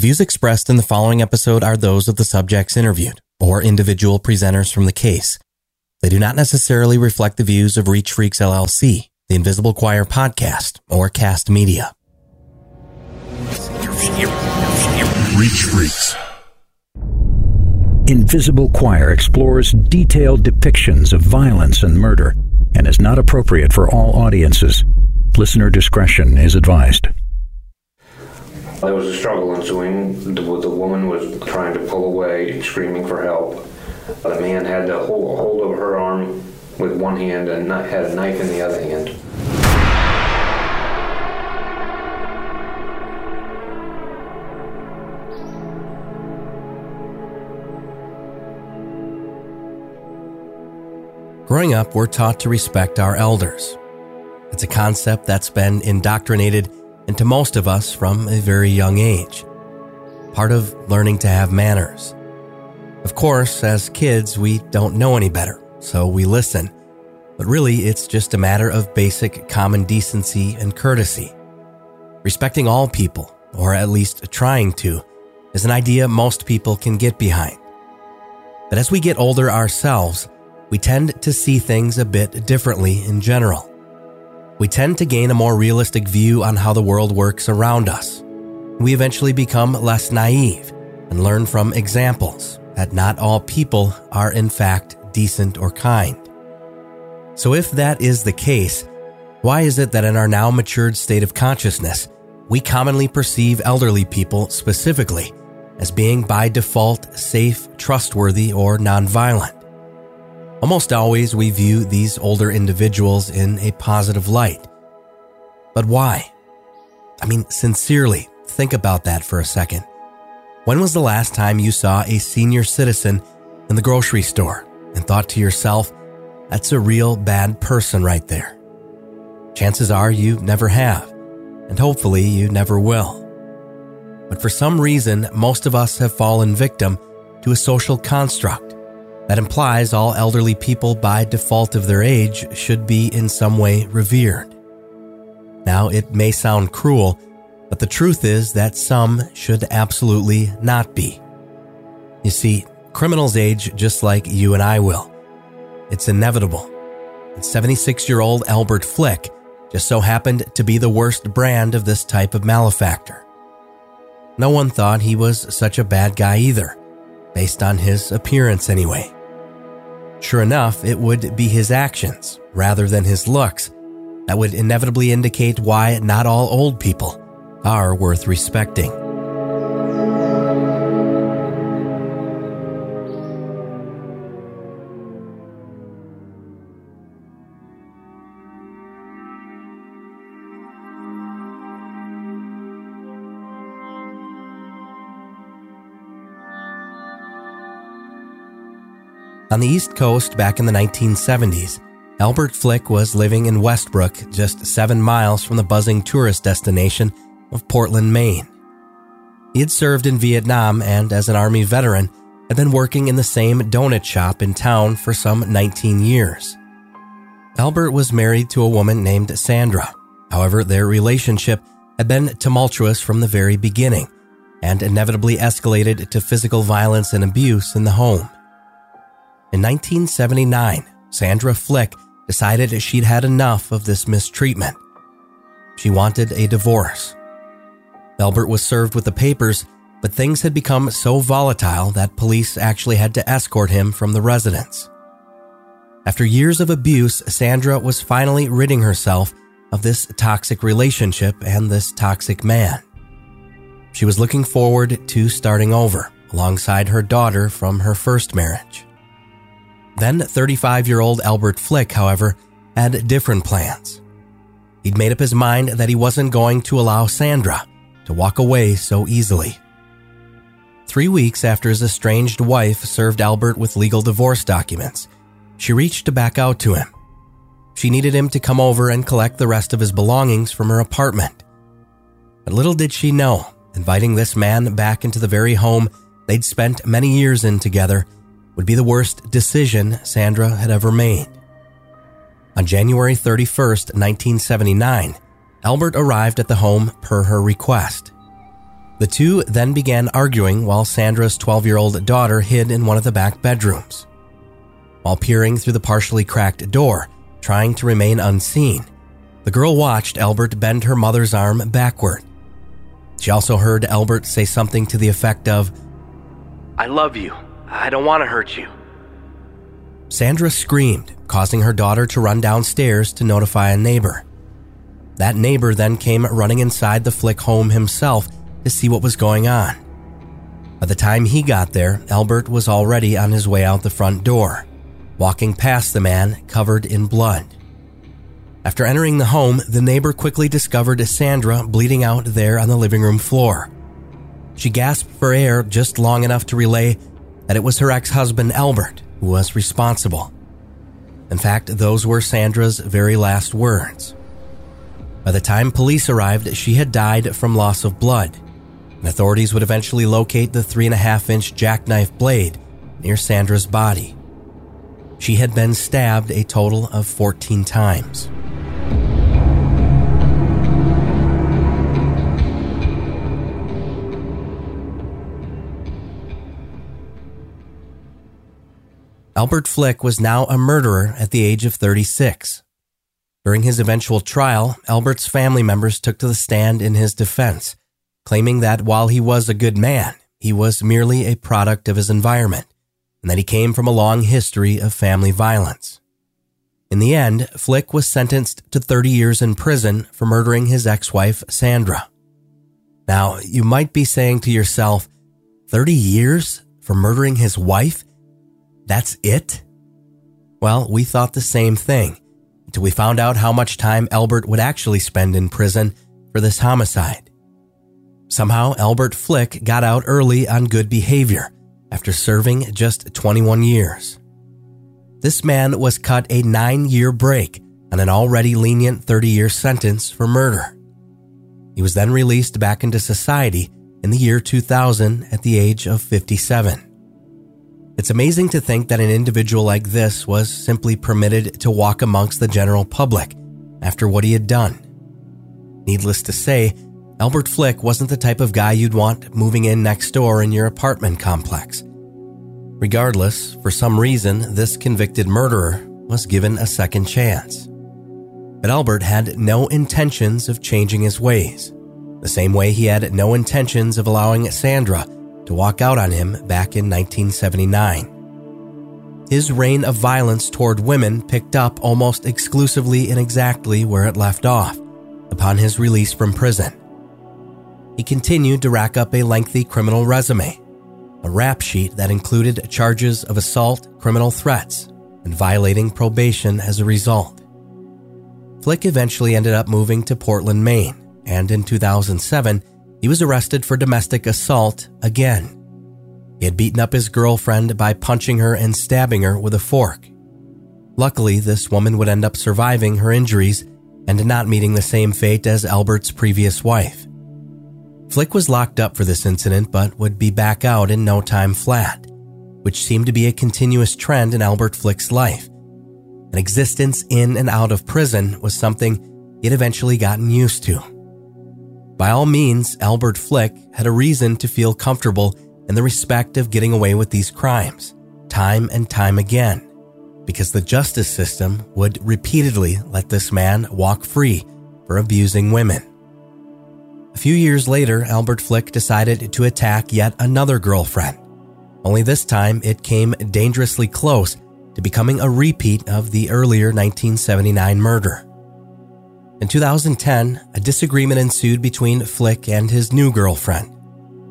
views expressed in the following episode are those of the subjects interviewed or individual presenters from the case. They do not necessarily reflect the views of Reach Freaks LLC, the Invisible Choir podcast, or Cast Media. Reach Freaks. Invisible Choir explores detailed depictions of violence and murder and is not appropriate for all audiences. Listener discretion is advised. There was a struggle ensuing. The, the woman was trying to pull away, screaming for help. The man had to hold, hold of her arm with one hand and had a knife in the other hand. Growing up, we're taught to respect our elders. It's a concept that's been indoctrinated into most of us from a very young age. Part of learning to have manners. Of course, as kids, we don't know any better, so we listen. But really, it's just a matter of basic common decency and courtesy. Respecting all people, or at least trying to, is an idea most people can get behind. But as we get older ourselves, we tend to see things a bit differently in general. We tend to gain a more realistic view on how the world works around us. We eventually become less naive and learn from examples that not all people are in fact decent or kind. So if that is the case, why is it that in our now matured state of consciousness, we commonly perceive elderly people specifically as being by default safe, trustworthy, or nonviolent? Almost always we view these older individuals in a positive light. But why? I mean, sincerely, think about that for a second. When was the last time you saw a senior citizen in the grocery store and thought to yourself, that's a real bad person right there? Chances are you never have, and hopefully you never will. But for some reason, most of us have fallen victim to a social construct that implies all elderly people by default of their age should be in some way revered. Now, it may sound cruel, but the truth is that some should absolutely not be. You see, criminals age just like you and I will. It's inevitable. And 76 year old Albert Flick just so happened to be the worst brand of this type of malefactor. No one thought he was such a bad guy either, based on his appearance anyway. Sure enough, it would be his actions, rather than his looks, that would inevitably indicate why not all old people are worth respecting. On the East Coast back in the 1970s, Albert Flick was living in Westbrook, just seven miles from the buzzing tourist destination of Portland, Maine. He had served in Vietnam and, as an Army veteran, had been working in the same donut shop in town for some 19 years. Albert was married to a woman named Sandra. However, their relationship had been tumultuous from the very beginning and inevitably escalated to physical violence and abuse in the home. In 1979, Sandra Flick decided she'd had enough of this mistreatment. She wanted a divorce. Albert was served with the papers, but things had become so volatile that police actually had to escort him from the residence. After years of abuse, Sandra was finally ridding herself of this toxic relationship and this toxic man. She was looking forward to starting over alongside her daughter from her first marriage. Then 35 year old Albert Flick, however, had different plans. He'd made up his mind that he wasn't going to allow Sandra to walk away so easily. Three weeks after his estranged wife served Albert with legal divorce documents, she reached to back out to him. She needed him to come over and collect the rest of his belongings from her apartment. But little did she know, inviting this man back into the very home they'd spent many years in together would be the worst decision Sandra had ever made. On January 31, 1979, Albert arrived at the home per her request. The two then began arguing while Sandra's 12 year old daughter hid in one of the back bedrooms. While peering through the partially cracked door, trying to remain unseen, the girl watched Albert bend her mother's arm backward. She also heard Albert say something to the effect of, I love you. I don't want to hurt you. Sandra screamed, causing her daughter to run downstairs to notify a neighbor. That neighbor then came running inside the Flick home himself to see what was going on. By the time he got there, Albert was already on his way out the front door, walking past the man covered in blood. After entering the home, the neighbor quickly discovered Sandra bleeding out there on the living room floor. She gasped for air just long enough to relay that it was her ex husband, Albert, who was responsible. In fact, those were Sandra's very last words. By the time police arrived, she had died from loss of blood, and authorities would eventually locate the three and a half inch jackknife blade near Sandra's body. She had been stabbed a total of 14 times. Albert Flick was now a murderer at the age of 36. During his eventual trial, Albert's family members took to the stand in his defense, claiming that while he was a good man, he was merely a product of his environment, and that he came from a long history of family violence. In the end, Flick was sentenced to 30 years in prison for murdering his ex wife, Sandra. Now, you might be saying to yourself, 30 years for murdering his wife? That's it? Well, we thought the same thing until we found out how much time Albert would actually spend in prison for this homicide. Somehow, Albert Flick got out early on good behavior after serving just 21 years. This man was cut a nine year break on an already lenient 30 year sentence for murder. He was then released back into society in the year 2000 at the age of 57. It's amazing to think that an individual like this was simply permitted to walk amongst the general public after what he had done. Needless to say, Albert Flick wasn't the type of guy you'd want moving in next door in your apartment complex. Regardless, for some reason, this convicted murderer was given a second chance. But Albert had no intentions of changing his ways, the same way he had no intentions of allowing Sandra to walk out on him back in 1979. His reign of violence toward women picked up almost exclusively and exactly where it left off upon his release from prison. He continued to rack up a lengthy criminal resume, a rap sheet that included charges of assault, criminal threats, and violating probation as a result. Flick eventually ended up moving to Portland, Maine, and in 2007, he was arrested for domestic assault again. He had beaten up his girlfriend by punching her and stabbing her with a fork. Luckily, this woman would end up surviving her injuries and not meeting the same fate as Albert's previous wife. Flick was locked up for this incident but would be back out in no time flat, which seemed to be a continuous trend in Albert Flick's life. An existence in and out of prison was something he'd eventually gotten used to. By all means, Albert Flick had a reason to feel comfortable in the respect of getting away with these crimes, time and time again, because the justice system would repeatedly let this man walk free for abusing women. A few years later, Albert Flick decided to attack yet another girlfriend. Only this time, it came dangerously close to becoming a repeat of the earlier 1979 murder. In 2010, a disagreement ensued between Flick and his new girlfriend.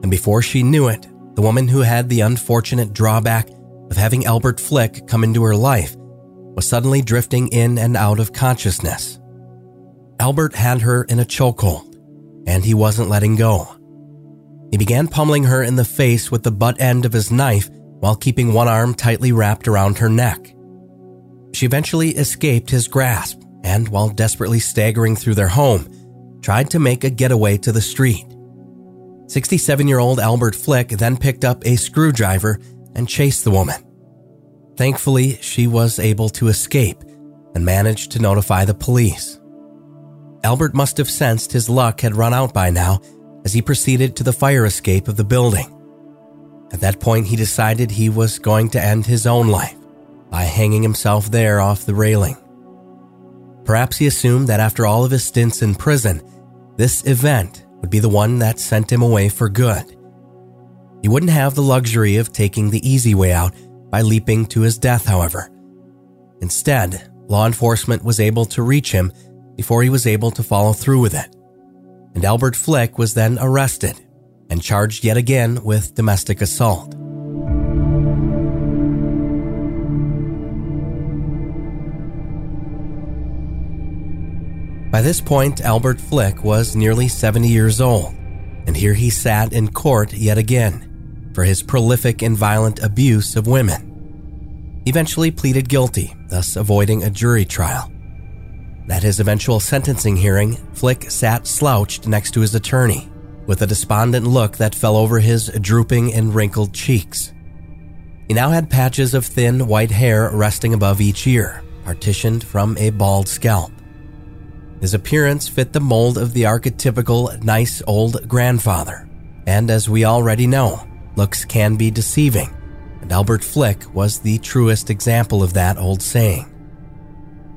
And before she knew it, the woman who had the unfortunate drawback of having Albert Flick come into her life was suddenly drifting in and out of consciousness. Albert had her in a chokehold, and he wasn't letting go. He began pummeling her in the face with the butt end of his knife while keeping one arm tightly wrapped around her neck. She eventually escaped his grasp and, while desperately staggering through their home, tried to make a getaway to the street. 67 year old Albert Flick then picked up a screwdriver and chased the woman. Thankfully, she was able to escape and managed to notify the police. Albert must have sensed his luck had run out by now as he proceeded to the fire escape of the building. At that point, he decided he was going to end his own life by hanging himself there off the railing. Perhaps he assumed that after all of his stints in prison, this event would be the one that sent him away for good. He wouldn't have the luxury of taking the easy way out by leaping to his death, however. Instead, law enforcement was able to reach him before he was able to follow through with it. And Albert Flick was then arrested and charged yet again with domestic assault. By this point, Albert Flick was nearly 70 years old, and here he sat in court yet again for his prolific and violent abuse of women. Eventually pleaded guilty, thus avoiding a jury trial. At his eventual sentencing hearing, Flick sat slouched next to his attorney, with a despondent look that fell over his drooping and wrinkled cheeks. He now had patches of thin white hair resting above each ear, partitioned from a bald scalp. His appearance fit the mold of the archetypical nice old grandfather. And as we already know, looks can be deceiving, and Albert Flick was the truest example of that old saying.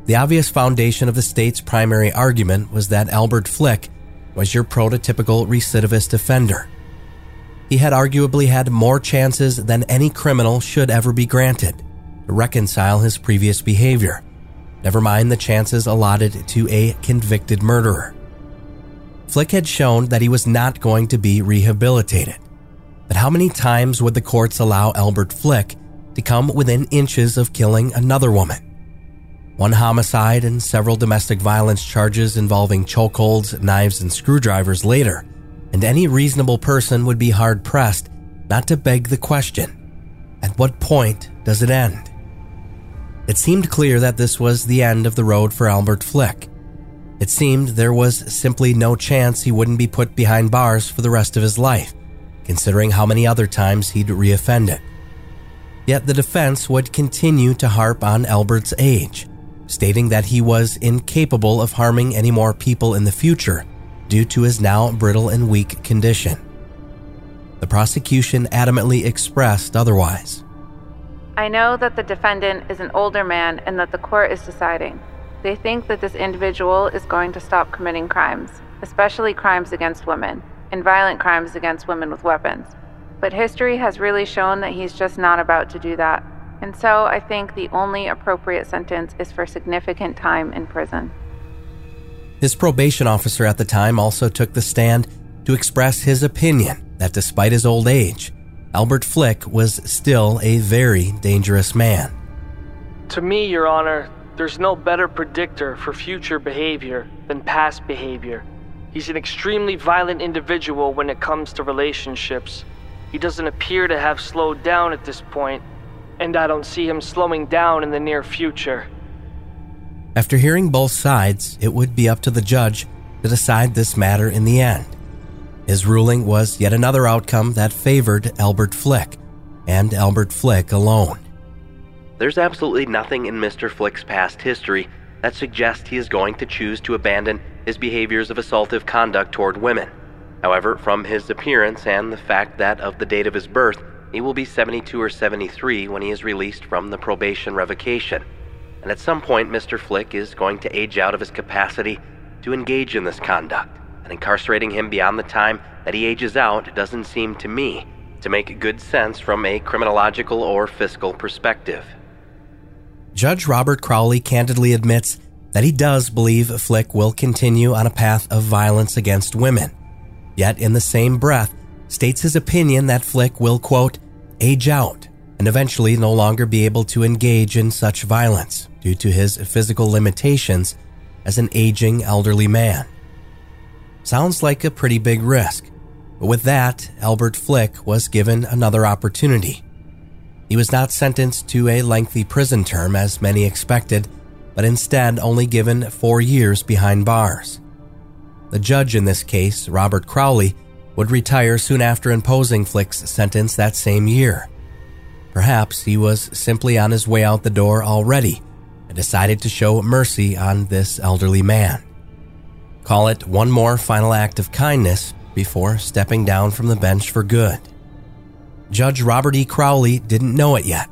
The obvious foundation of the state's primary argument was that Albert Flick was your prototypical recidivist offender. He had arguably had more chances than any criminal should ever be granted to reconcile his previous behavior never mind the chances allotted to a convicted murderer. Flick had shown that he was not going to be rehabilitated. But how many times would the courts allow Albert Flick to come within inches of killing another woman? One homicide and several domestic violence charges involving chokeholds, knives, and screwdrivers later, and any reasonable person would be hard pressed not to beg the question at what point does it end? It seemed clear that this was the end of the road for Albert Flick. It seemed there was simply no chance he wouldn't be put behind bars for the rest of his life, considering how many other times he'd reoffended. Yet the defense would continue to harp on Albert's age, stating that he was incapable of harming any more people in the future due to his now brittle and weak condition. The prosecution adamantly expressed otherwise. I know that the defendant is an older man and that the court is deciding. They think that this individual is going to stop committing crimes, especially crimes against women, and violent crimes against women with weapons. But history has really shown that he's just not about to do that. And so I think the only appropriate sentence is for significant time in prison. His probation officer at the time also took the stand to express his opinion that despite his old age, Albert Flick was still a very dangerous man. To me, Your Honor, there's no better predictor for future behavior than past behavior. He's an extremely violent individual when it comes to relationships. He doesn't appear to have slowed down at this point, and I don't see him slowing down in the near future. After hearing both sides, it would be up to the judge to decide this matter in the end. His ruling was yet another outcome that favored Albert Flick, and Albert Flick alone. There's absolutely nothing in Mr. Flick's past history that suggests he is going to choose to abandon his behaviors of assaultive conduct toward women. However, from his appearance and the fact that of the date of his birth, he will be 72 or 73 when he is released from the probation revocation. And at some point, Mr. Flick is going to age out of his capacity to engage in this conduct and incarcerating him beyond the time that he ages out doesn't seem to me to make good sense from a criminological or fiscal perspective. Judge Robert Crowley candidly admits that he does believe Flick will continue on a path of violence against women, yet in the same breath states his opinion that Flick will, quote, age out and eventually no longer be able to engage in such violence due to his physical limitations as an aging elderly man. Sounds like a pretty big risk. But with that, Albert Flick was given another opportunity. He was not sentenced to a lengthy prison term as many expected, but instead only given four years behind bars. The judge in this case, Robert Crowley, would retire soon after imposing Flick's sentence that same year. Perhaps he was simply on his way out the door already and decided to show mercy on this elderly man. Call it one more final act of kindness, before stepping down from the bench for good. Judge Robert E. Crowley didn't know it yet,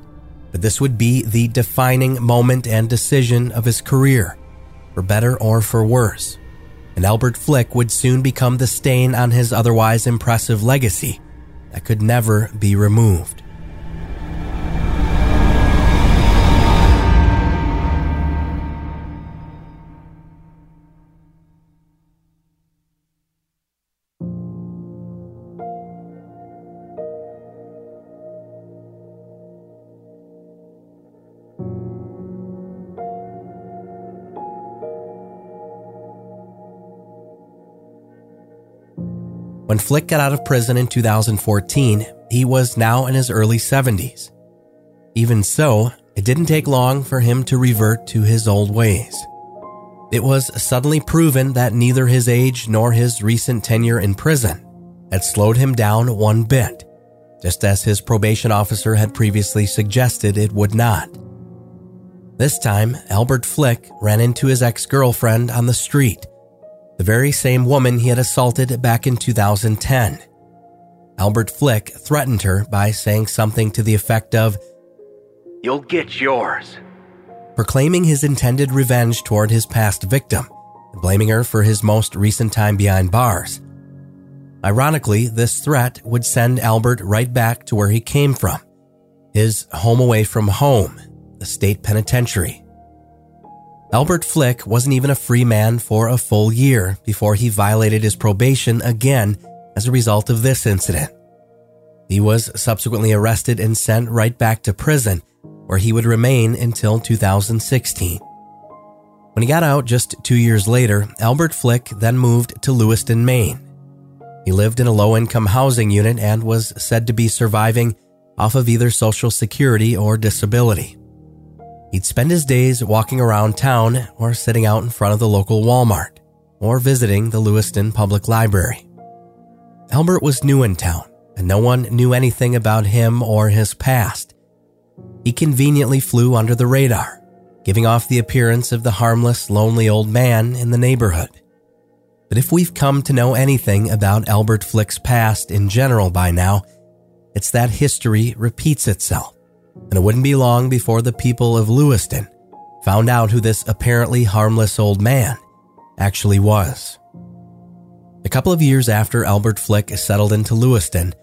but this would be the defining moment and decision of his career, for better or for worse. And Albert Flick would soon become the stain on his otherwise impressive legacy that could never be removed. When Flick got out of prison in 2014, he was now in his early 70s. Even so, it didn't take long for him to revert to his old ways. It was suddenly proven that neither his age nor his recent tenure in prison had slowed him down one bit, just as his probation officer had previously suggested it would not. This time, Albert Flick ran into his ex girlfriend on the street the very same woman he had assaulted back in 2010. Albert Flick threatened her by saying something to the effect of, You'll get yours. Proclaiming his intended revenge toward his past victim and blaming her for his most recent time behind bars. Ironically, this threat would send Albert right back to where he came from his home away from home, the state penitentiary. Albert Flick wasn't even a free man for a full year before he violated his probation again as a result of this incident. He was subsequently arrested and sent right back to prison, where he would remain until 2016. When he got out just two years later, Albert Flick then moved to Lewiston, Maine. He lived in a low income housing unit and was said to be surviving off of either Social Security or disability. He'd spend his days walking around town or sitting out in front of the local Walmart or visiting the Lewiston Public Library. Albert was new in town and no one knew anything about him or his past. He conveniently flew under the radar, giving off the appearance of the harmless, lonely old man in the neighborhood. But if we've come to know anything about Albert Flick's past in general by now, it's that history repeats itself and it wouldn't be long before the people of Lewiston found out who this apparently harmless old man actually was. A couple of years after Albert Flick settled into Lewiston,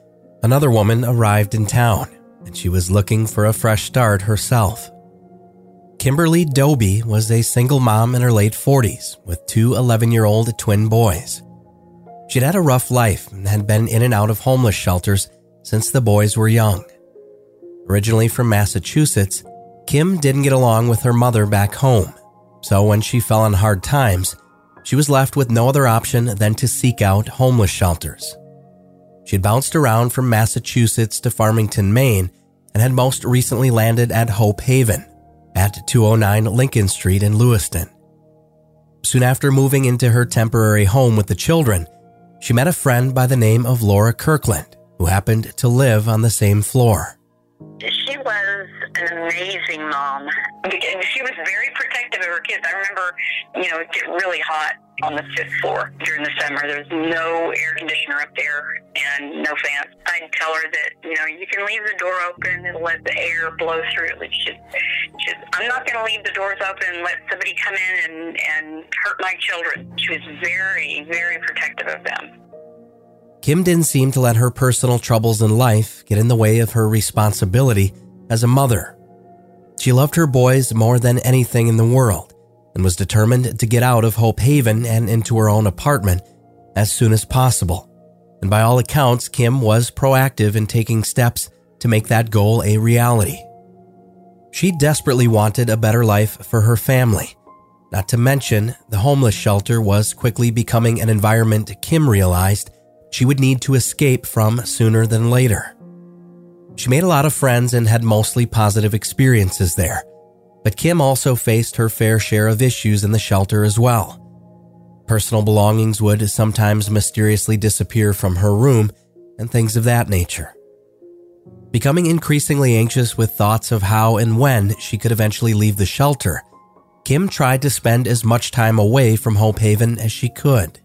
another woman arrived in town, and she was looking for a fresh start herself. Kimberly Dobbie was a single mom in her late 40s with two 11 year old twin boys. She'd had a rough life and had been in and out of homeless shelters since the boys were young. Originally from Massachusetts, Kim didn't get along with her mother back home, so when she fell on hard times, she was left with no other option than to seek out homeless shelters. She had bounced around from Massachusetts to Farmington, Maine, and had most recently landed at Hope Haven at 209 Lincoln Street in Lewiston. Soon after moving into her temporary home with the children, she met a friend by the name of Laura Kirkland, who happened to live on the same floor. She was an amazing mom. And she was very protective of her kids. I remember, you know, it get really hot on the fifth floor during the summer. There was no air conditioner up there and no fans. I'd tell her that, you know, you can leave the door open and let the air blow through. She's, she's, I'm not going to leave the doors open and let somebody come in and, and hurt my children. She was very, very protective of them. Kim didn't seem to let her personal troubles in life get in the way of her responsibility as a mother. She loved her boys more than anything in the world and was determined to get out of Hope Haven and into her own apartment as soon as possible. And by all accounts, Kim was proactive in taking steps to make that goal a reality. She desperately wanted a better life for her family. Not to mention, the homeless shelter was quickly becoming an environment Kim realized she would need to escape from sooner than later. She made a lot of friends and had mostly positive experiences there, but Kim also faced her fair share of issues in the shelter as well. Personal belongings would sometimes mysteriously disappear from her room and things of that nature. Becoming increasingly anxious with thoughts of how and when she could eventually leave the shelter, Kim tried to spend as much time away from Hope Haven as she could.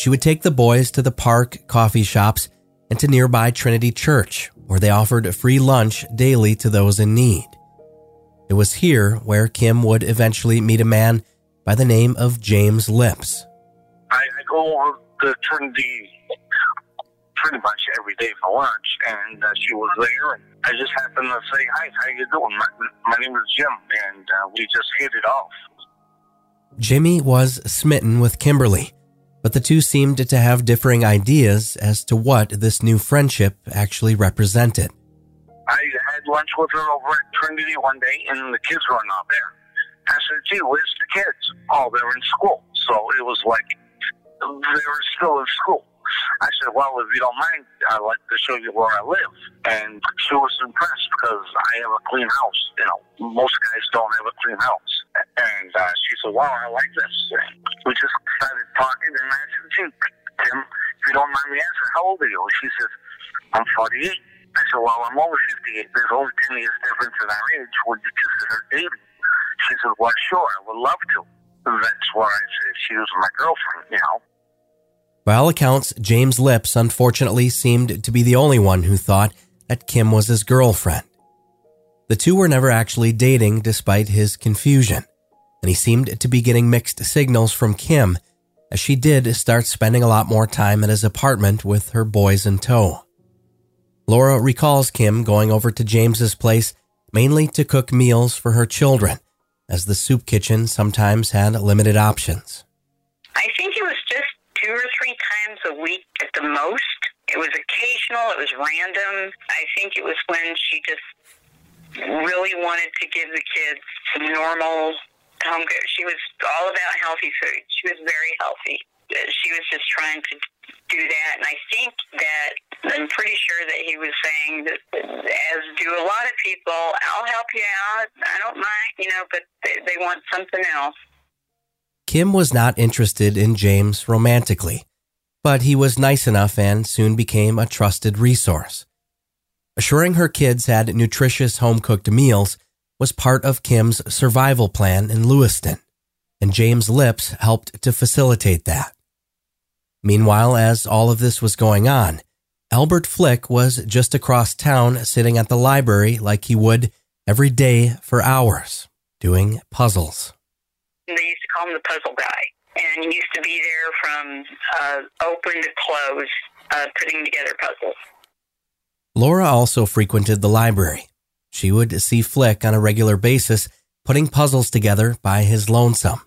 She would take the boys to the park, coffee shops, and to nearby Trinity Church, where they offered free lunch daily to those in need. It was here where Kim would eventually meet a man by the name of James Lips. I, go over to Trinity pretty much every day for lunch, and uh, she was there, and I just happened to say, "Hi, how you doing? My, my name is Jim," and uh, we just hit it off. Jimmy was smitten with Kimberly, but the two seemed to have differing ideas as to what this new friendship actually represented. I had lunch with her over at Trinity one day, and the kids were not there. I said, "Gee, where's the kids?" Oh, they're in school. So it was like they were still in school. I said, well, if you don't mind, I'd like to show you where I live. And she was impressed because I have a clean house. You know, most guys don't have a clean house. And uh, she said, wow, I like this. We just started talking, and I said, gee, Tim, if you don't mind me asking, how old are you? She says, I'm 48. I said, well, I'm over 58. There's only 10 years difference in our age. Would you consider dating? She said, well, sure, I would love to. That's why I said she was my girlfriend, you know. By all accounts, James Lips unfortunately seemed to be the only one who thought that Kim was his girlfriend. The two were never actually dating despite his confusion, and he seemed to be getting mixed signals from Kim as she did start spending a lot more time at his apartment with her boys in tow. Laura recalls Kim going over to James's place mainly to cook meals for her children, as the soup kitchen sometimes had limited options. I think it was just two or three times a week at the most. It was occasional, it was random. I think it was when she just really wanted to give the kids some normal home cooked. She was all about healthy food. She was very healthy. She was just trying to do that, and I think that I'm pretty sure that he was saying that, as do a lot of people, I'll help you out. I don't mind, you know, but they, they want something else. Kim was not interested in James romantically, but he was nice enough and soon became a trusted resource. Assuring her kids had nutritious home cooked meals was part of Kim's survival plan in Lewiston, and James Lips helped to facilitate that. Meanwhile, as all of this was going on, Albert Flick was just across town sitting at the library like he would every day for hours, doing puzzles. They used to call him the puzzle guy, and he used to be there from uh, open to close, uh, putting together puzzles. Laura also frequented the library. She would see Flick on a regular basis, putting puzzles together by his lonesome.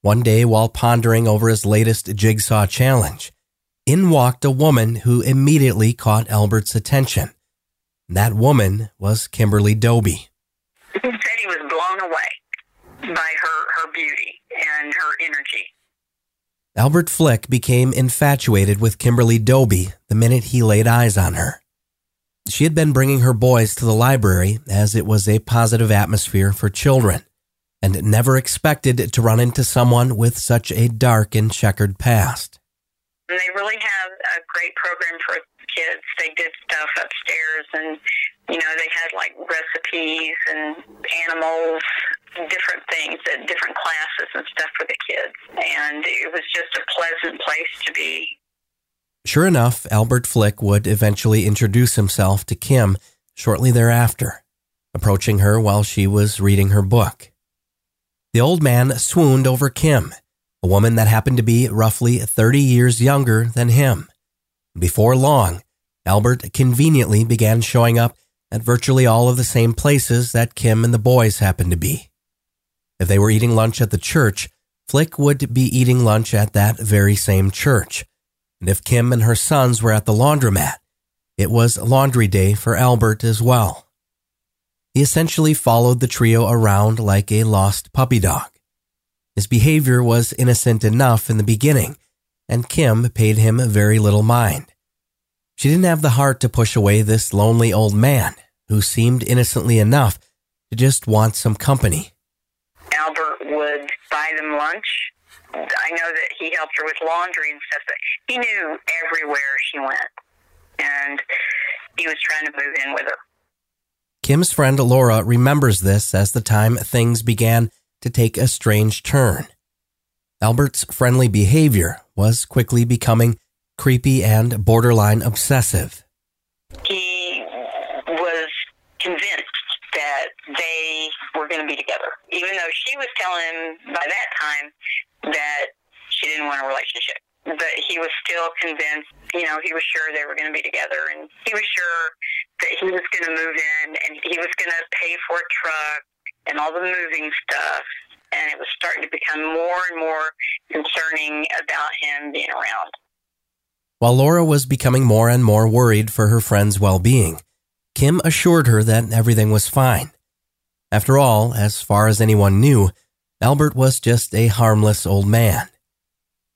One day, while pondering over his latest jigsaw challenge, in walked a woman who immediately caught Albert's attention. That woman was Kimberly Dobbie. He said he was blown away by her, her beauty and her energy. Albert Flick became infatuated with Kimberly Dobbie the minute he laid eyes on her. She had been bringing her boys to the library as it was a positive atmosphere for children, and never expected to run into someone with such a dark and checkered past. They really have a great program for kids. They did stuff upstairs, and you know they had like recipes and animals, different things, different classes and stuff for the kids. And it was just a pleasant place to be. Sure enough, Albert Flick would eventually introduce himself to Kim shortly thereafter, approaching her while she was reading her book. The old man swooned over Kim, a woman that happened to be roughly 30 years younger than him. Before long, Albert conveniently began showing up at virtually all of the same places that Kim and the boys happened to be. If they were eating lunch at the church, Flick would be eating lunch at that very same church. And if Kim and her sons were at the laundromat, it was laundry day for Albert as well. He essentially followed the trio around like a lost puppy dog. His behavior was innocent enough in the beginning, and Kim paid him very little mind. She didn't have the heart to push away this lonely old man who seemed innocently enough to just want some company. Albert would buy them lunch. I know that he helped her with laundry and stuff, but he knew everywhere she went. And he was trying to move in with her. Kim's friend Laura remembers this as the time things began to take a strange turn. Albert's friendly behavior was quickly becoming creepy and borderline obsessive. He was convinced that they were going to be together, even though she was telling him by that time that she didn't want a relationship. But he was still convinced, you know, he was sure they were going to be together, and he was sure that he was going to move in, and he was going to pay for a truck and all the moving stuff. And it was starting to become more and more concerning about him being around. While Laura was becoming more and more worried for her friend's well being, Kim assured her that everything was fine. After all, as far as anyone knew, Albert was just a harmless old man.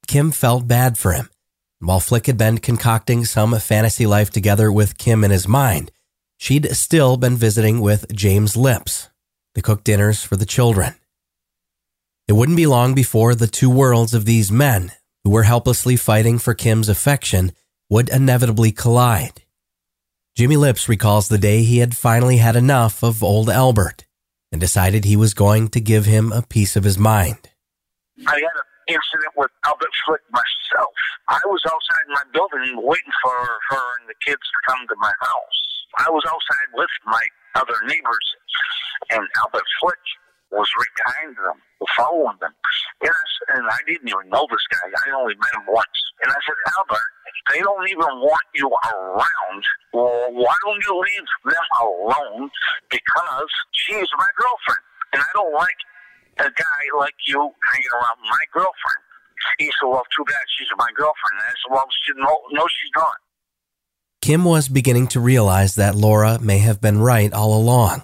Kim felt bad for him. While Flick had been concocting some fantasy life together with Kim in his mind, she'd still been visiting with James Lips, the cook dinners for the children. It wouldn't be long before the two worlds of these men, who were helplessly fighting for Kim's affection, would inevitably collide. Jimmy Lips recalls the day he had finally had enough of old Albert and decided he was going to give him a piece of his mind. I had an incident with Albert Flick myself. I was outside my building waiting for her and the kids to come to my house. I was outside with my other neighbors, and Albert Flick was right behind them, following them. I, and I didn't even know this guy. I only met him once. And I said, Albert, they don't even want you around. Well, why don't you leave them alone? Because she's my girlfriend. And I don't like a guy like you hanging around my girlfriend. He said, well, too bad she's my girlfriend. And I said, well, she, no, no, she's not. Kim was beginning to realize that Laura may have been right all along.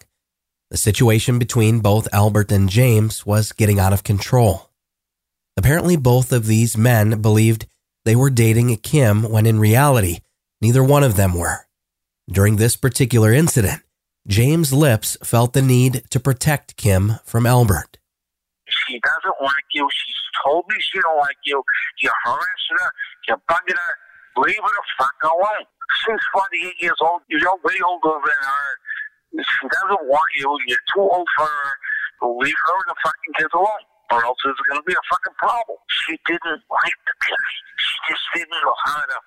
The situation between both Albert and James was getting out of control. Apparently, both of these men believed they were dating Kim when in reality, neither one of them were. During this particular incident, James Lips felt the need to protect Kim from Albert. She doesn't like you. She's told me she don't like you. You're harassing her. You're bugging her. Leave her the fuck alone. She's 48 years old. You're way older than her. She doesn't want you. You're too old for her. Leave her and the fucking kids alone. Or else there's going to be a fucking problem. She didn't like the guy. She just didn't know how to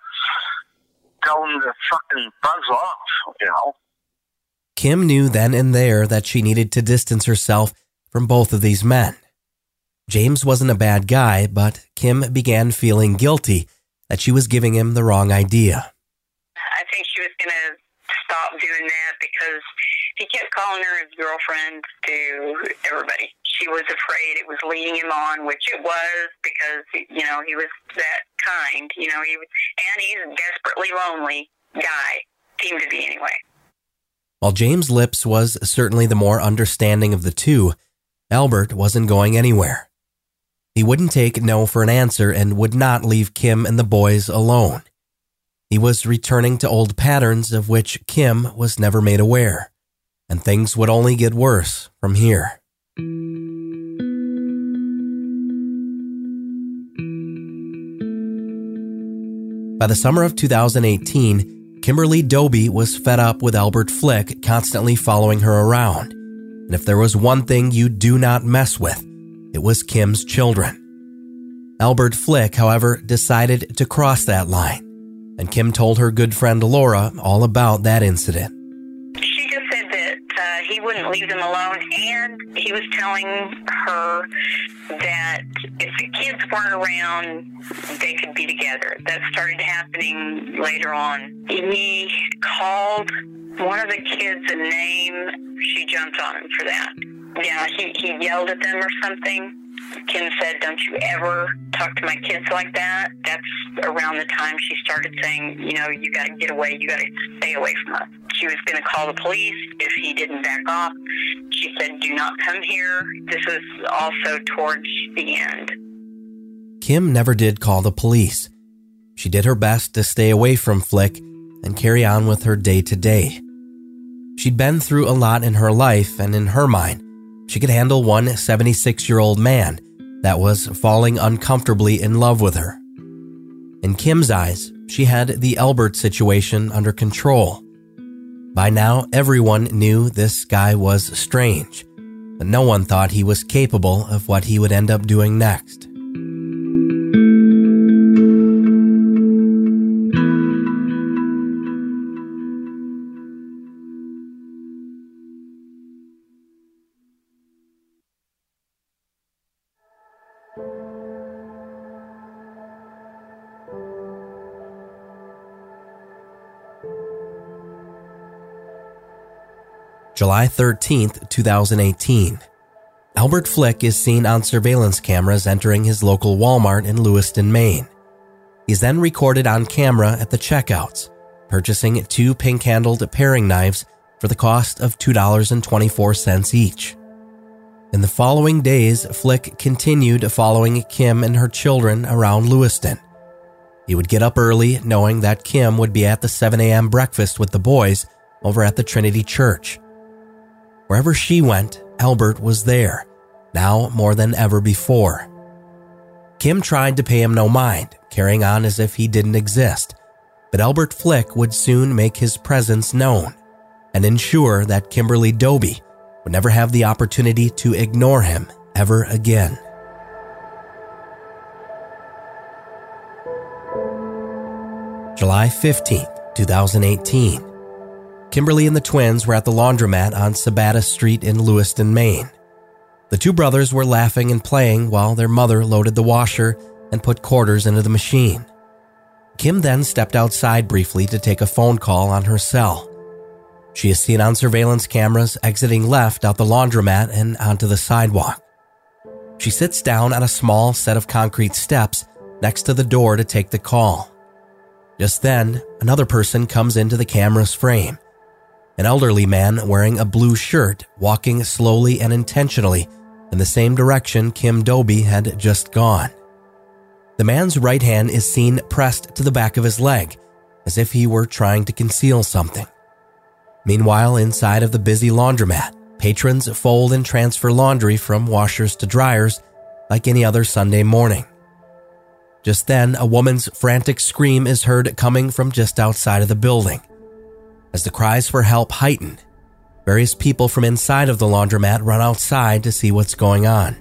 tell him to fucking buzz off, you know? Kim knew then and there that she needed to distance herself from both of these men. James wasn't a bad guy, but Kim began feeling guilty that she was giving him the wrong idea. I think she was going to stop doing that because he kept calling her his girlfriend to everybody. She was afraid it was leading him on, which it was because you know he was that kind. You know he was, and he's a desperately lonely guy. Seemed to be anyway. While James Lips was certainly the more understanding of the two, Albert wasn't going anywhere. He wouldn't take no for an answer and would not leave Kim and the boys alone. He was returning to old patterns of which Kim was never made aware, and things would only get worse from here. By the summer of 2018, Kimberly Dobbie was fed up with Albert Flick constantly following her around. And if there was one thing you do not mess with, it was Kim's children. Albert Flick, however, decided to cross that line, and Kim told her good friend Laura all about that incident. He wouldn't leave them alone, and he was telling her that if the kids weren't around, they could be together. That started happening later on. He called one of the kids a name. She jumped on him for that. Yeah, he, he yelled at them or something. Kim said, Don't you ever talk to my kids like that. That's around the time she started saying, You know, you got to get away. You got to stay away from us. She was going to call the police if he didn't back off. She said, Do not come here. This was also towards the end. Kim never did call the police. She did her best to stay away from Flick and carry on with her day to day. She'd been through a lot in her life, and in her mind, she could handle one 76 year old man that was falling uncomfortably in love with her. In Kim's eyes, she had the Albert situation under control. By now, everyone knew this guy was strange, but no one thought he was capable of what he would end up doing next. July 13th, 2018. Albert Flick is seen on surveillance cameras entering his local Walmart in Lewiston, Maine. He's then recorded on camera at the checkouts, purchasing two pink handled paring knives for the cost of $2.24 each. In the following days, Flick continued following Kim and her children around Lewiston. He would get up early, knowing that Kim would be at the 7 a.m. breakfast with the boys over at the Trinity Church. Wherever she went, Albert was there, now more than ever before. Kim tried to pay him no mind, carrying on as if he didn't exist, but Albert Flick would soon make his presence known and ensure that Kimberly Dobbie would never have the opportunity to ignore him ever again. July 15th, 2018. Kimberly and the twins were at the laundromat on Sabattus Street in Lewiston, Maine. The two brothers were laughing and playing while their mother loaded the washer and put quarters into the machine. Kim then stepped outside briefly to take a phone call on her cell. She is seen on surveillance cameras exiting left out the laundromat and onto the sidewalk. She sits down on a small set of concrete steps next to the door to take the call. Just then, another person comes into the camera's frame an elderly man wearing a blue shirt walking slowly and intentionally in the same direction Kim Dobbie had just gone. The man's right hand is seen pressed to the back of his leg, as if he were trying to conceal something. Meanwhile, inside of the busy laundromat, patrons fold and transfer laundry from washers to dryers like any other Sunday morning. Just then, a woman's frantic scream is heard coming from just outside of the building. As the cries for help heighten, various people from inside of the laundromat run outside to see what's going on.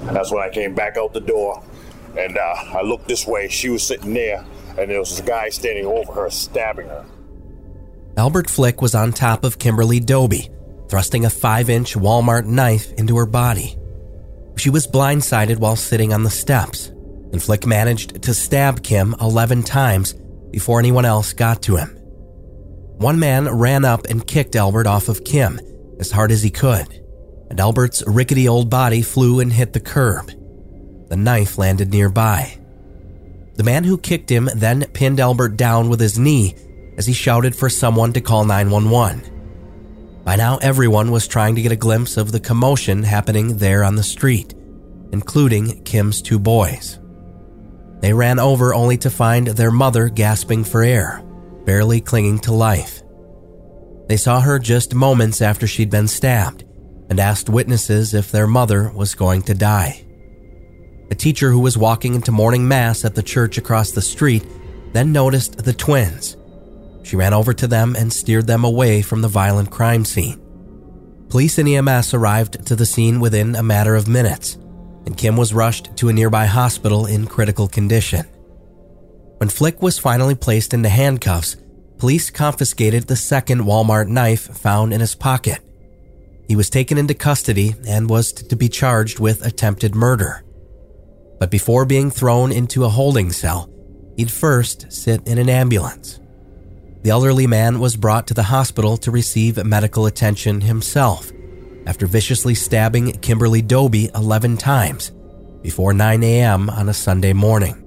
And that's when I came back out the door and uh, I looked this way. She was sitting there, and there was a guy standing over her, stabbing her. Albert Flick was on top of Kimberly Dobbie, thrusting a five inch Walmart knife into her body. She was blindsided while sitting on the steps, and Flick managed to stab Kim 11 times before anyone else got to him. One man ran up and kicked Albert off of Kim as hard as he could, and Albert's rickety old body flew and hit the curb. The knife landed nearby. The man who kicked him then pinned Albert down with his knee as he shouted for someone to call 911. By now, everyone was trying to get a glimpse of the commotion happening there on the street, including Kim's two boys. They ran over only to find their mother gasping for air barely clinging to life. They saw her just moments after she'd been stabbed and asked witnesses if their mother was going to die. A teacher who was walking into morning mass at the church across the street then noticed the twins. She ran over to them and steered them away from the violent crime scene. Police and EMS arrived to the scene within a matter of minutes, and Kim was rushed to a nearby hospital in critical condition. When Flick was finally placed into handcuffs, police confiscated the second Walmart knife found in his pocket. He was taken into custody and was to be charged with attempted murder. But before being thrown into a holding cell, he'd first sit in an ambulance. The elderly man was brought to the hospital to receive medical attention himself after viciously stabbing Kimberly Dobbie 11 times before 9 a.m. on a Sunday morning.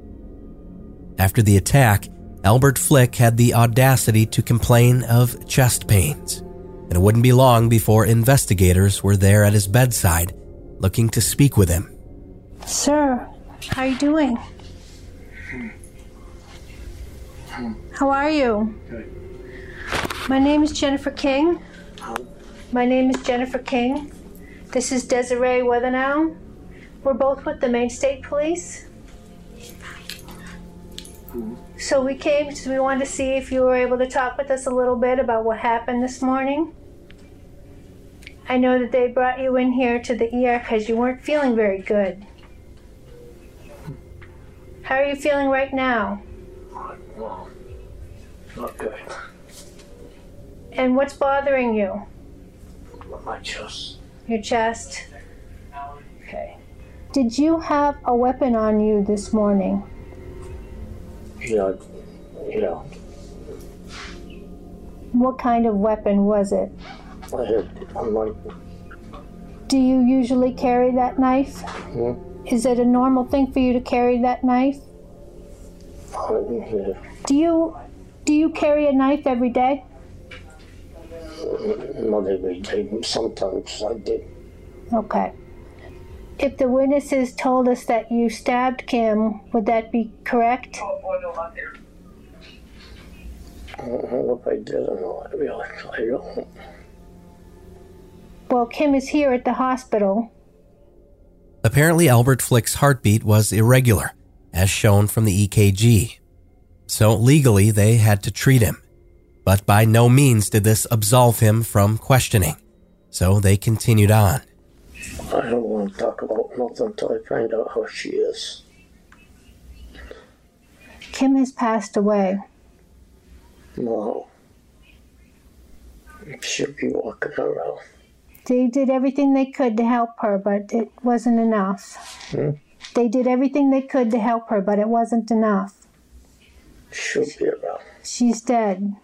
After the attack, Albert Flick had the audacity to complain of chest pains, and it wouldn't be long before investigators were there at his bedside looking to speak with him. Sir, how are you doing? How are you? My name is Jennifer King. My name is Jennifer King. This is Desiree Weathernell. We're both with the Maine State Police. So we came because we wanted to see if you were able to talk with us a little bit about what happened this morning. I know that they brought you in here to the ER because you weren't feeling very good. How are you feeling right now? Well, not good. And what's bothering you? My chest. Your chest? Okay. Did you have a weapon on you this morning? You know, you know, What kind of weapon was it? I had a knife. Do you usually carry that knife? Hmm? Is it a normal thing for you to carry that knife? Uh, yeah. Do you do you carry a knife every day? Not every day, sometimes I did. Okay. If the witnesses told us that you stabbed Kim, would that be correct? I don't know if I did or not, really. I don't. Well, Kim is here at the hospital. Apparently, Albert Flick's heartbeat was irregular, as shown from the EKG. So, legally, they had to treat him. But by no means did this absolve him from questioning. So, they continued on. I don't want to talk about nothing until I find out how she is. Kim has passed away. No. She'll be walking around. They did everything they could to help her, but it wasn't enough. Hmm? They did everything they could to help her, but it wasn't enough. She'll be around. She's dead.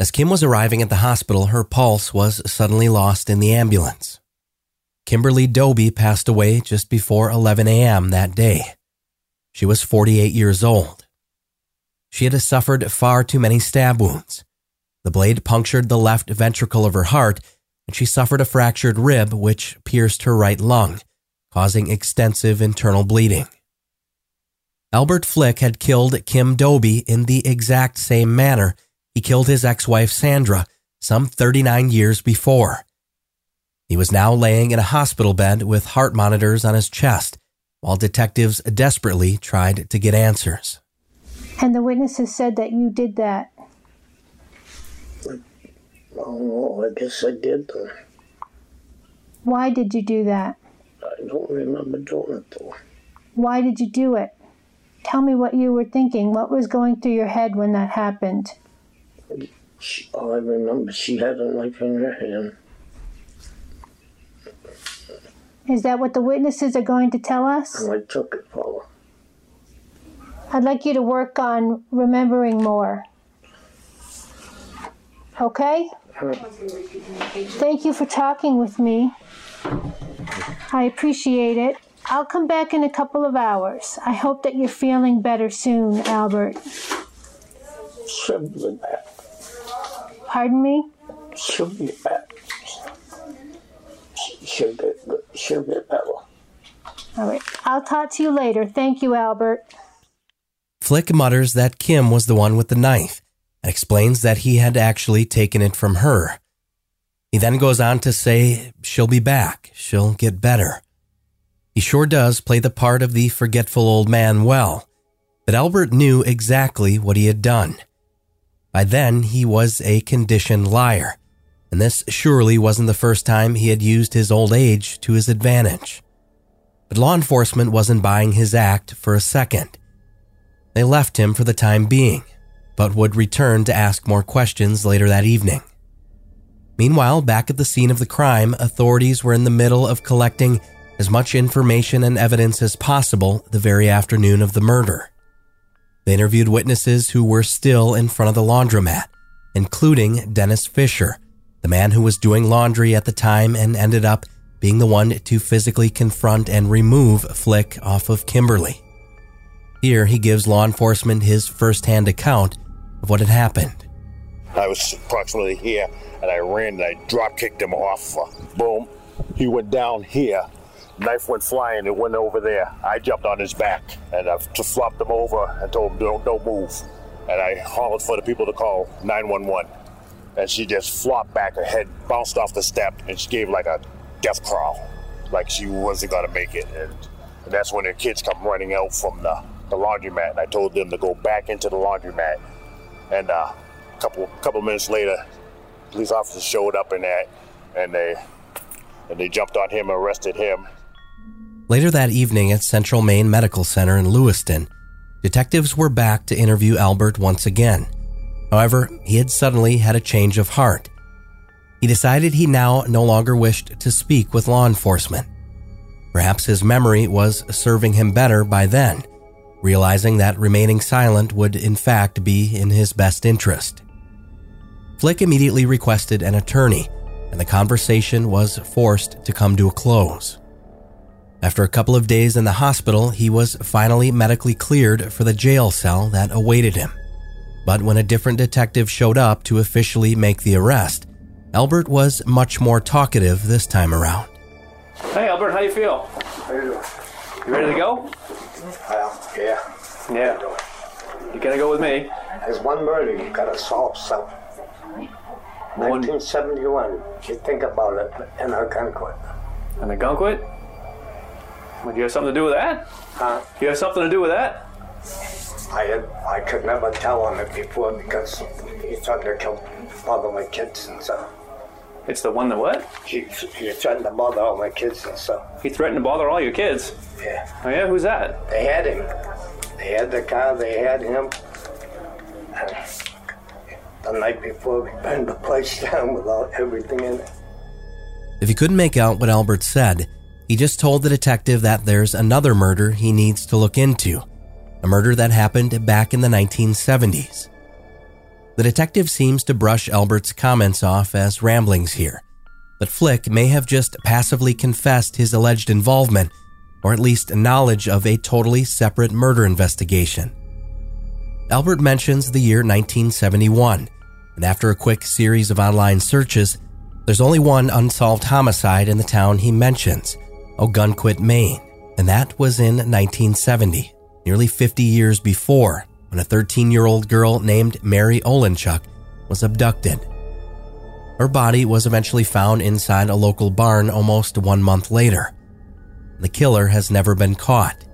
As Kim was arriving at the hospital, her pulse was suddenly lost in the ambulance. Kimberly Dobbie passed away just before 11 a.m. that day. She was 48 years old. She had suffered far too many stab wounds. The blade punctured the left ventricle of her heart, and she suffered a fractured rib which pierced her right lung, causing extensive internal bleeding. Albert Flick had killed Kim Dobbie in the exact same manner he killed his ex wife Sandra some 39 years before. He was now laying in a hospital bed with heart monitors on his chest while detectives desperately tried to get answers. And the witnesses said that you did that. Oh, I guess I did. Then. Why did you do that? I don't remember doing it though. Why did you do it? Tell me what you were thinking. What was going through your head when that happened? She, all I remember, she had a knife in her hand. Is that what the witnesses are going to tell us? Oh, I took it her. I'd like you to work on remembering more. Okay? Thank you for talking with me. I appreciate it. I'll come back in a couple of hours. I hope that you're feeling better soon, Albert. She'll back. Pardon me? She'll back. She'll get good. She'll get better. All right. I'll talk to you later. Thank you, Albert. Flick mutters that Kim was the one with the knife and explains that he had actually taken it from her. He then goes on to say she'll be back, she'll get better. He sure does play the part of the forgetful old man well, but Albert knew exactly what he had done. By then, he was a conditioned liar, and this surely wasn't the first time he had used his old age to his advantage. But law enforcement wasn't buying his act for a second. They left him for the time being, but would return to ask more questions later that evening. Meanwhile, back at the scene of the crime, authorities were in the middle of collecting as much information and evidence as possible the very afternoon of the murder. They interviewed witnesses who were still in front of the laundromat, including Dennis Fisher, the man who was doing laundry at the time and ended up being the one to physically confront and remove Flick off of Kimberly. Here, he gives law enforcement his firsthand account of what had happened. I was approximately here, and I ran and I drop kicked him off. Boom. He went down here. Knife went flying. It went over there. I jumped on his back and I flopped him over and told him don't don't move. And I hollered for the people to call 911. And she just flopped back. Her head bounced off the step, and she gave like a death crawl, like she wasn't gonna make it. And, and that's when the kids come running out from the, the laundromat. And I told them to go back into the laundromat. And uh, a couple couple minutes later, police officers showed up in that, and they and they jumped on him, and arrested him. Later that evening at Central Maine Medical Center in Lewiston, detectives were back to interview Albert once again. However, he had suddenly had a change of heart. He decided he now no longer wished to speak with law enforcement. Perhaps his memory was serving him better by then, realizing that remaining silent would in fact be in his best interest. Flick immediately requested an attorney and the conversation was forced to come to a close. After a couple of days in the hospital, he was finally medically cleared for the jail cell that awaited him. But when a different detective showed up to officially make the arrest, Albert was much more talkative this time around. Hey Albert, how you feel? How you doing? You ready to go? Well, yeah. Yeah. You gonna go with me? There's one murder you gotta solve, so. 1971. You think about it in Algonquin. And the Gunquit? Would you have something to do with that? Huh? You have something to do with that? I had, I could never tell on it before because he threatened to kill bother my kids and stuff. It's the one that what? He, he threatened to bother all my kids and stuff. He threatened to bother all your kids. Yeah. Oh yeah, who's that? They had him. They had the car, they had him. And the night before, we burned the place down without everything in it. If he couldn't make out what Albert said, he just told the detective that there's another murder he needs to look into, a murder that happened back in the 1970s. The detective seems to brush Albert's comments off as ramblings here, but Flick may have just passively confessed his alleged involvement, or at least knowledge of a totally separate murder investigation. Albert mentions the year 1971, and after a quick series of online searches, there's only one unsolved homicide in the town he mentions, Ogunquit, Maine, and that was in 1970, nearly 50 years before, when a 13 year old girl named Mary Olenchuk was abducted. Her body was eventually found inside a local barn almost one month later. The killer has never been caught.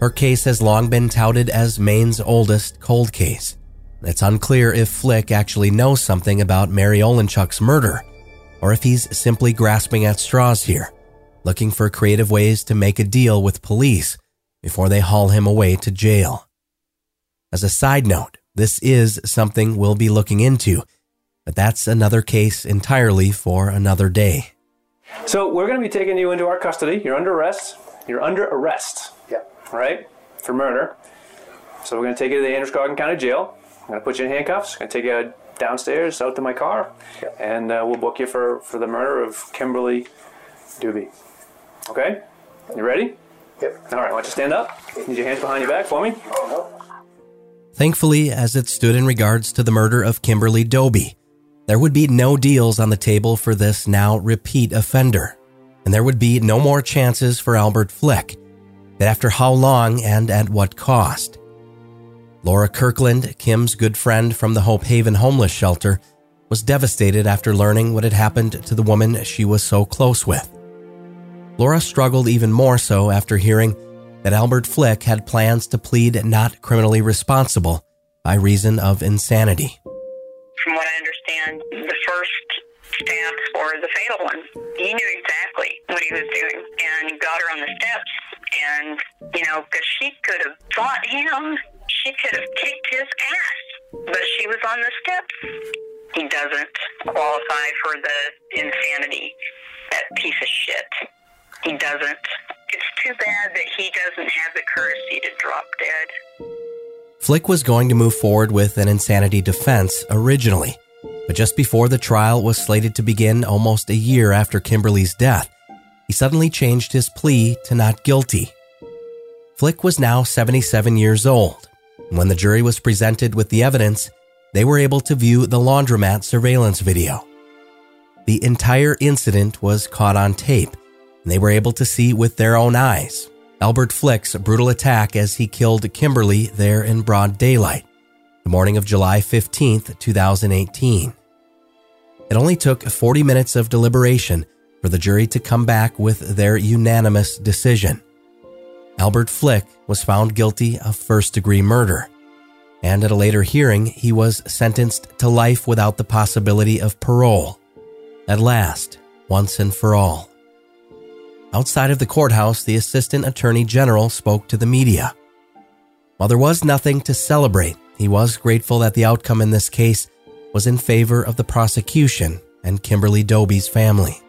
Her case has long been touted as Maine's oldest cold case. It's unclear if Flick actually knows something about Mary Olenchuk's murder, or if he's simply grasping at straws here, looking for creative ways to make a deal with police before they haul him away to jail. As a side note, this is something we'll be looking into, but that's another case entirely for another day. So we're gonna be taking you into our custody. You're under arrest. You're under arrest. Yep. Right? For murder. So we're gonna take you to the Androscoggin County Jail. I'm gonna put you in handcuffs. I'm Gonna take you downstairs out to my car, and uh, we'll book you for for the murder of Kimberly Dobbie. Okay? You ready? Yep. All right. Why don't you stand up? Need your hands behind your back for me. Thankfully, as it stood in regards to the murder of Kimberly Dobbie, there would be no deals on the table for this now repeat offender, and there would be no more chances for Albert Flick. But after how long and at what cost? Laura Kirkland, Kim's good friend from the Hope Haven homeless shelter, was devastated after learning what had happened to the woman she was so close with. Laura struggled even more so after hearing that Albert Flick had plans to plead not criminally responsible by reason of insanity. From what I understand, the first stabs were the fatal ones. He knew exactly what he was doing and got her on the steps. And, you know, because she could have fought him, she could have kicked his ass, but she was on the steps. He doesn't qualify for the insanity, that piece of shit. He doesn't. It's too bad that he doesn't have the courtesy to drop dead. Flick was going to move forward with an insanity defense originally, but just before the trial was slated to begin almost a year after Kimberly's death, he suddenly changed his plea to not guilty. Flick was now 77 years old. When the jury was presented with the evidence, they were able to view the laundromat surveillance video. The entire incident was caught on tape, they were able to see with their own eyes Albert Flick's brutal attack as he killed Kimberly there in broad daylight, the morning of July 15th, 2018. It only took 40 minutes of deliberation for the jury to come back with their unanimous decision. Albert Flick was found guilty of first degree murder, and at a later hearing, he was sentenced to life without the possibility of parole. At last, once and for all. Outside of the courthouse, the Assistant Attorney General spoke to the media. While there was nothing to celebrate, he was grateful that the outcome in this case was in favor of the prosecution and Kimberly Dobbie's family.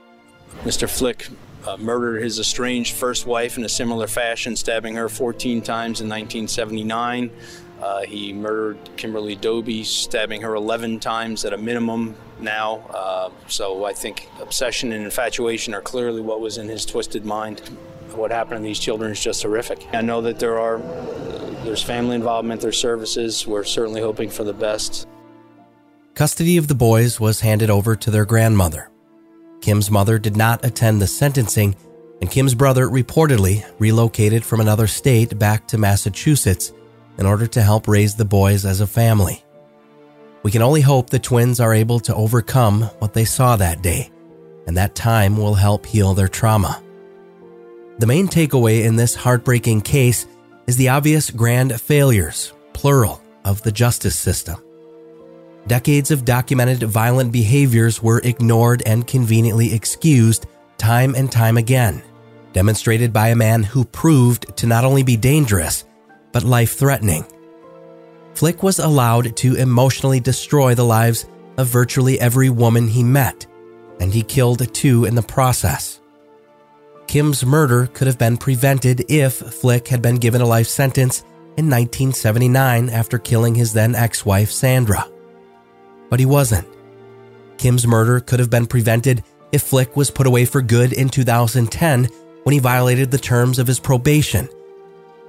Mr. Flick uh, murdered his estranged first wife in a similar fashion, stabbing her 14 times in 1979. Uh, he murdered Kimberly Dobbie, stabbing her 11 times at a minimum now. Uh, so I think obsession and infatuation are clearly what was in his twisted mind. What happened to these children is just horrific. I know that there are there's family involvement, there's services. We're certainly hoping for the best. Custody of the boys was handed over to their grandmother. Kim's mother did not attend the sentencing, and Kim's brother reportedly relocated from another state back to Massachusetts in order to help raise the boys as a family. We can only hope the twins are able to overcome what they saw that day, and that time will help heal their trauma. The main takeaway in this heartbreaking case is the obvious grand failures, plural, of the justice system. Decades of documented violent behaviors were ignored and conveniently excused time and time again, demonstrated by a man who proved to not only be dangerous, but life threatening. Flick was allowed to emotionally destroy the lives of virtually every woman he met, and he killed two in the process. Kim's murder could have been prevented if Flick had been given a life sentence in 1979 after killing his then ex wife, Sandra. But he wasn't. Kim's murder could have been prevented if Flick was put away for good in 2010 when he violated the terms of his probation.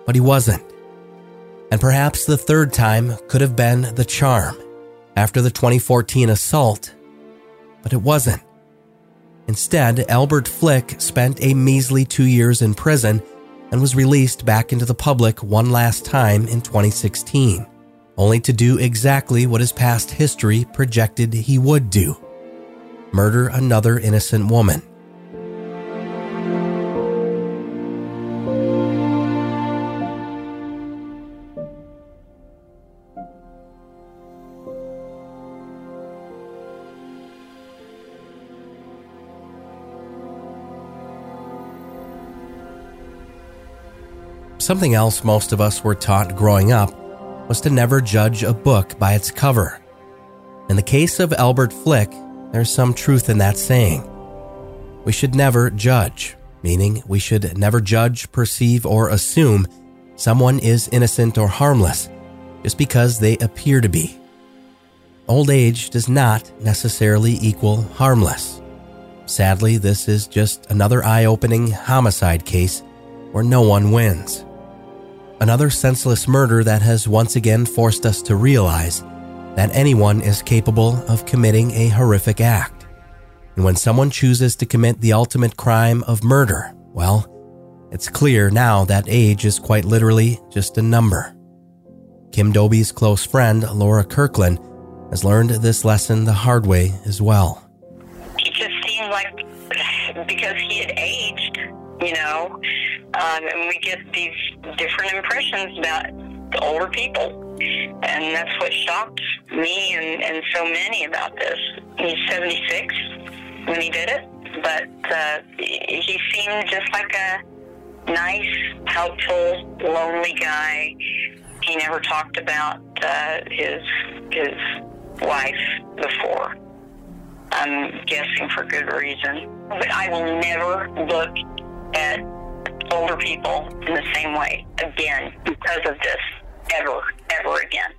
But he wasn't. And perhaps the third time could have been the charm after the 2014 assault. But it wasn't. Instead, Albert Flick spent a measly two years in prison and was released back into the public one last time in 2016, only to do exactly what his past history projected he would do murder another innocent woman. Something else most of us were taught growing up was to never judge a book by its cover. In the case of Albert Flick, there's some truth in that saying. We should never judge, meaning we should never judge, perceive, or assume someone is innocent or harmless just because they appear to be. Old age does not necessarily equal harmless. Sadly, this is just another eye opening homicide case where no one wins another senseless murder that has once again forced us to realize that anyone is capable of committing a horrific act. And when someone chooses to commit the ultimate crime of murder, well, it's clear now that age is quite literally just a number. Kim Dobbie's close friend, Laura Kirkland, has learned this lesson the hard way as well. He just seemed like because he had aged, you know, um, and we get these different impressions about the older people. And that's what shocked me and, and so many about this. He's 76 when he did it, but uh, he seemed just like a nice, helpful, lonely guy. He never talked about uh, his his wife before. I'm guessing for good reason. But I will never look at older people in the same way again because of this, ever, ever again.